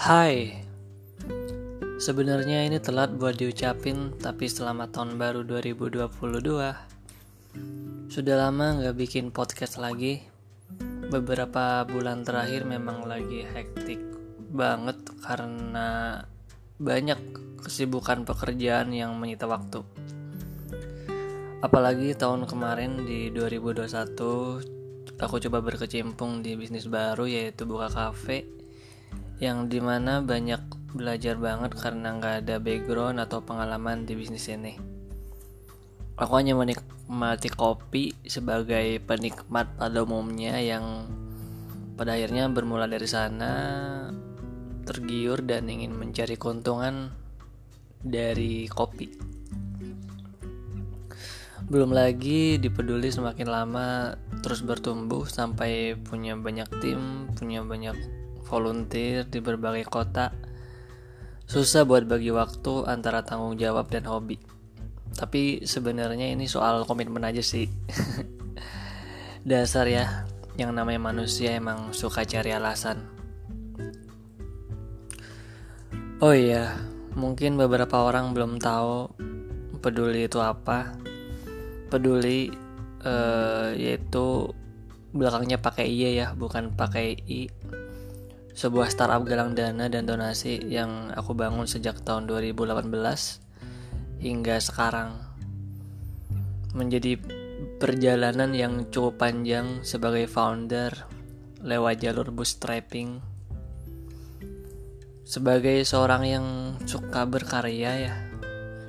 Hai. Sebenarnya ini telat buat diucapin Tapi selamat tahun baru 2022 Sudah lama gak bikin podcast lagi. Beberapa bulan terakhir memang lagi hektik banget Karena banyak kesibukan pekerjaan yang menyita waktu. Apalagi tahun kemarin di 2021 Aku coba berkecimpung di bisnis baru yaitu buka cafe yang di mana banyak belajar banget karena nggak ada background atau pengalaman di bisnis ini. Aku hanya menikmati kopi sebagai penikmat pada umumnya yang pada akhirnya bermula dari sana tergiur dan ingin mencari keuntungan dari kopi. Belum lagi dipeduli semakin lama terus bertumbuh sampai punya banyak tim, punya banyak volunteer di berbagai kota. Susah buat bagi waktu antara tanggung jawab dan hobi. Tapi sebenarnya ini soal komitmen aja sih. Dasar ya, yang namanya manusia emang suka cari alasan. Oh iya, mungkin beberapa orang belum tahu peduli itu apa. Peduli uh, yaitu belakangnya pakai i ya, bukan pakai i sebuah startup galang dana dan donasi yang aku bangun sejak tahun 2018 hingga sekarang. Menjadi perjalanan yang cukup panjang sebagai founder lewat jalur bootstrapping. Sebagai seorang yang suka berkarya ya,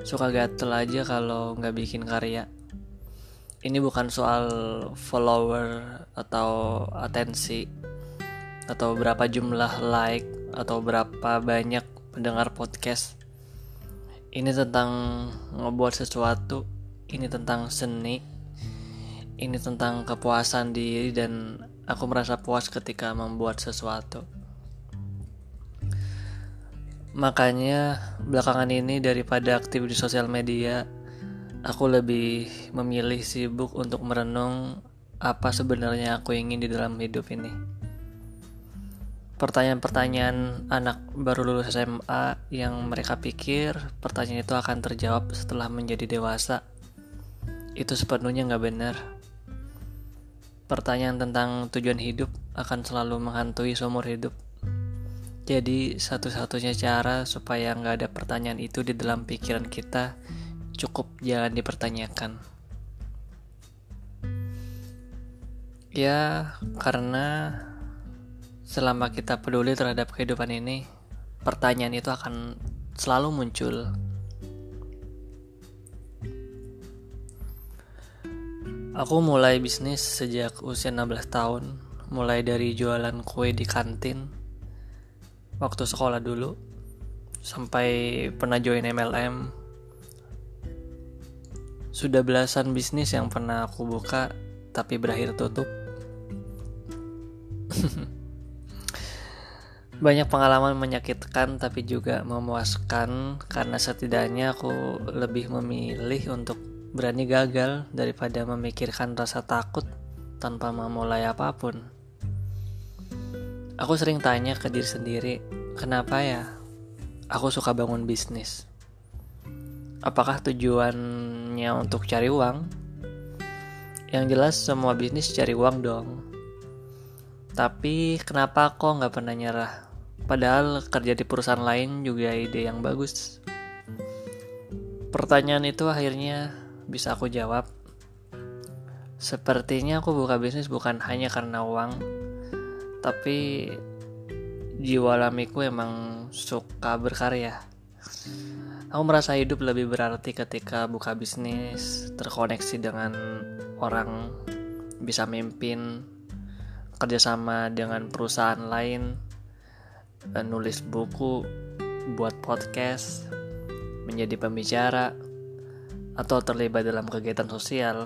suka gatel aja kalau nggak bikin karya. Ini bukan soal follower atau atensi, atau berapa jumlah like atau berapa banyak pendengar podcast. Ini tentang ngebuat sesuatu ini tentang seni ini tentang kepuasan diri dan aku merasa puas ketika membuat sesuatu. Makanya belakangan ini daripada aktif di sosial media aku lebih memilih sibuk untuk merenung apa sebenarnya aku ingin di dalam hidup ini pertanyaan-pertanyaan anak baru lulus SMA yang mereka pikir pertanyaan itu akan terjawab setelah menjadi dewasa itu sepenuhnya nggak benar. Pertanyaan tentang tujuan hidup akan selalu menghantui seumur hidup. Jadi satu-satunya cara supaya nggak ada pertanyaan itu di dalam pikiran kita cukup jangan dipertanyakan. Ya, karena selama kita peduli terhadap kehidupan ini, pertanyaan itu akan selalu muncul. Aku mulai bisnis sejak usia 16 tahun, mulai dari jualan kue di kantin waktu sekolah dulu, sampai pernah join MLM. Sudah belasan bisnis yang pernah aku buka, tapi berakhir tutup. banyak pengalaman menyakitkan tapi juga memuaskan karena setidaknya aku lebih memilih untuk berani gagal daripada memikirkan rasa takut tanpa memulai apa pun. Aku sering tanya ke diri sendiri, kenapa ya aku suka bangun bisnis? Apakah tujuannya untuk cari uang? Yang jelas semua bisnis cari uang dong. Tapi kenapa kok nggak pernah nyerah? Padahal kerja di perusahaan lain juga ide yang bagus. Pertanyaan itu akhirnya bisa aku jawab. Sepertinya aku buka bisnis bukan hanya karena uang, tapi jiwa alamiku emang suka berkarya. Aku merasa hidup lebih berarti ketika buka bisnis, terkoneksi dengan orang, bisa mimpin, kerjasama dengan perusahaan lain, Eh, nulis buku, buat podcast, menjadi pembicara, atau terlibat dalam kegiatan sosial.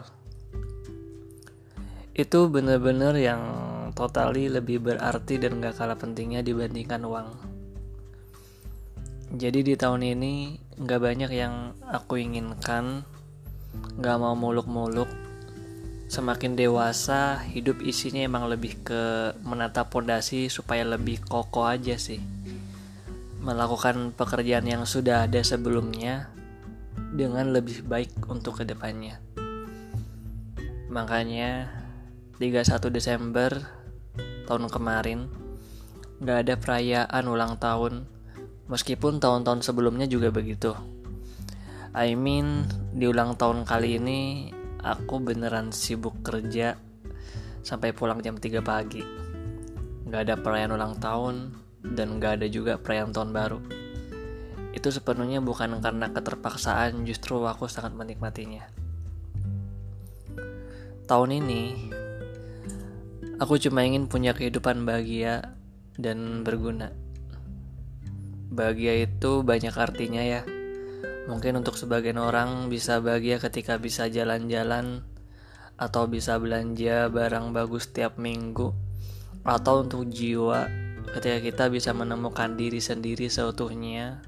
Itu benar-benar yang totali lebih berarti dan gak kalah pentingnya dibandingkan uang. Jadi di tahun ini gak banyak yang aku inginkan, gak mau muluk-muluk, semakin dewasa hidup isinya emang lebih ke menata pondasi supaya lebih kokoh aja sih melakukan pekerjaan yang sudah ada sebelumnya dengan lebih baik untuk ke depannya. Makanya 31 Desember tahun kemarin gak ada perayaan ulang tahun meskipun tahun-tahun sebelumnya juga begitu. I mean di ulang tahun kali ini aku beneran sibuk kerja sampai pulang jam 3 pagi. Gak ada perayaan ulang tahun dan gak ada juga perayaan tahun baru. Itu sepenuhnya bukan karena keterpaksaan, justru aku sangat menikmatinya. Tahun ini, aku cuma ingin punya kehidupan bahagia dan berguna. Bahagia itu banyak artinya ya. Mungkin untuk sebagian orang bisa bahagia ketika bisa jalan-jalan atau bisa belanja barang bagus setiap minggu. Atau untuk jiwa ketika kita bisa menemukan diri sendiri seutuhnya.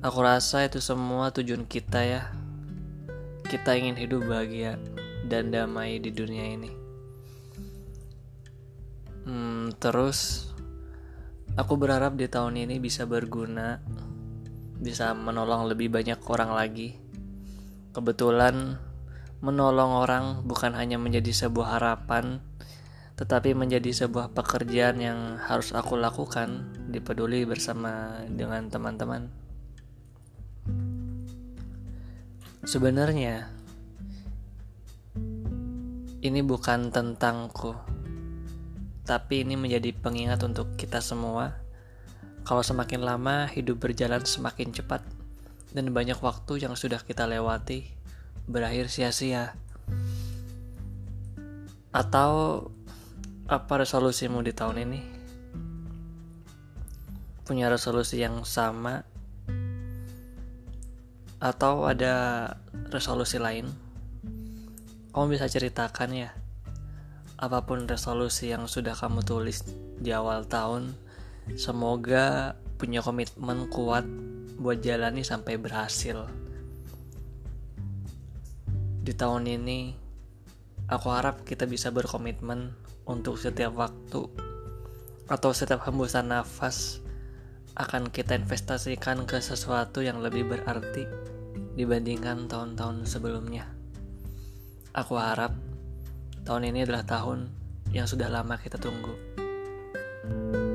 Aku rasa itu semua tujuan kita ya. Kita ingin hidup bahagia dan damai di dunia ini. Hmm, terus aku berharap di tahun ini bisa berguna bisa menolong lebih banyak orang lagi kebetulan menolong orang bukan hanya menjadi sebuah harapan, tetapi menjadi sebuah pekerjaan yang harus aku lakukan, dipeduli bersama dengan teman-teman. Sebenarnya, ini bukan tentangku, tapi ini menjadi pengingat untuk kita semua. Kalau semakin lama hidup berjalan semakin cepat, dan banyak waktu yang sudah kita lewati berakhir sia-sia? Atau apa resolusimu di tahun ini? Punya resolusi yang sama? Atau ada resolusi lain? Kamu bisa ceritakan ya? Apa pun resolusi yang sudah kamu tulis di awal tahun, semoga punya komitmen kuat buat jalani sampai berhasil di tahun ini aku harap kita bisa berkomitmen untuk setiap waktu atau setiap hembusan nafas akan kita investasikan ke sesuatu yang lebih berarti dibandingkan tahun-tahun sebelumnya. Aku harap tahun ini adalah tahun yang sudah lama kita tunggu. thank you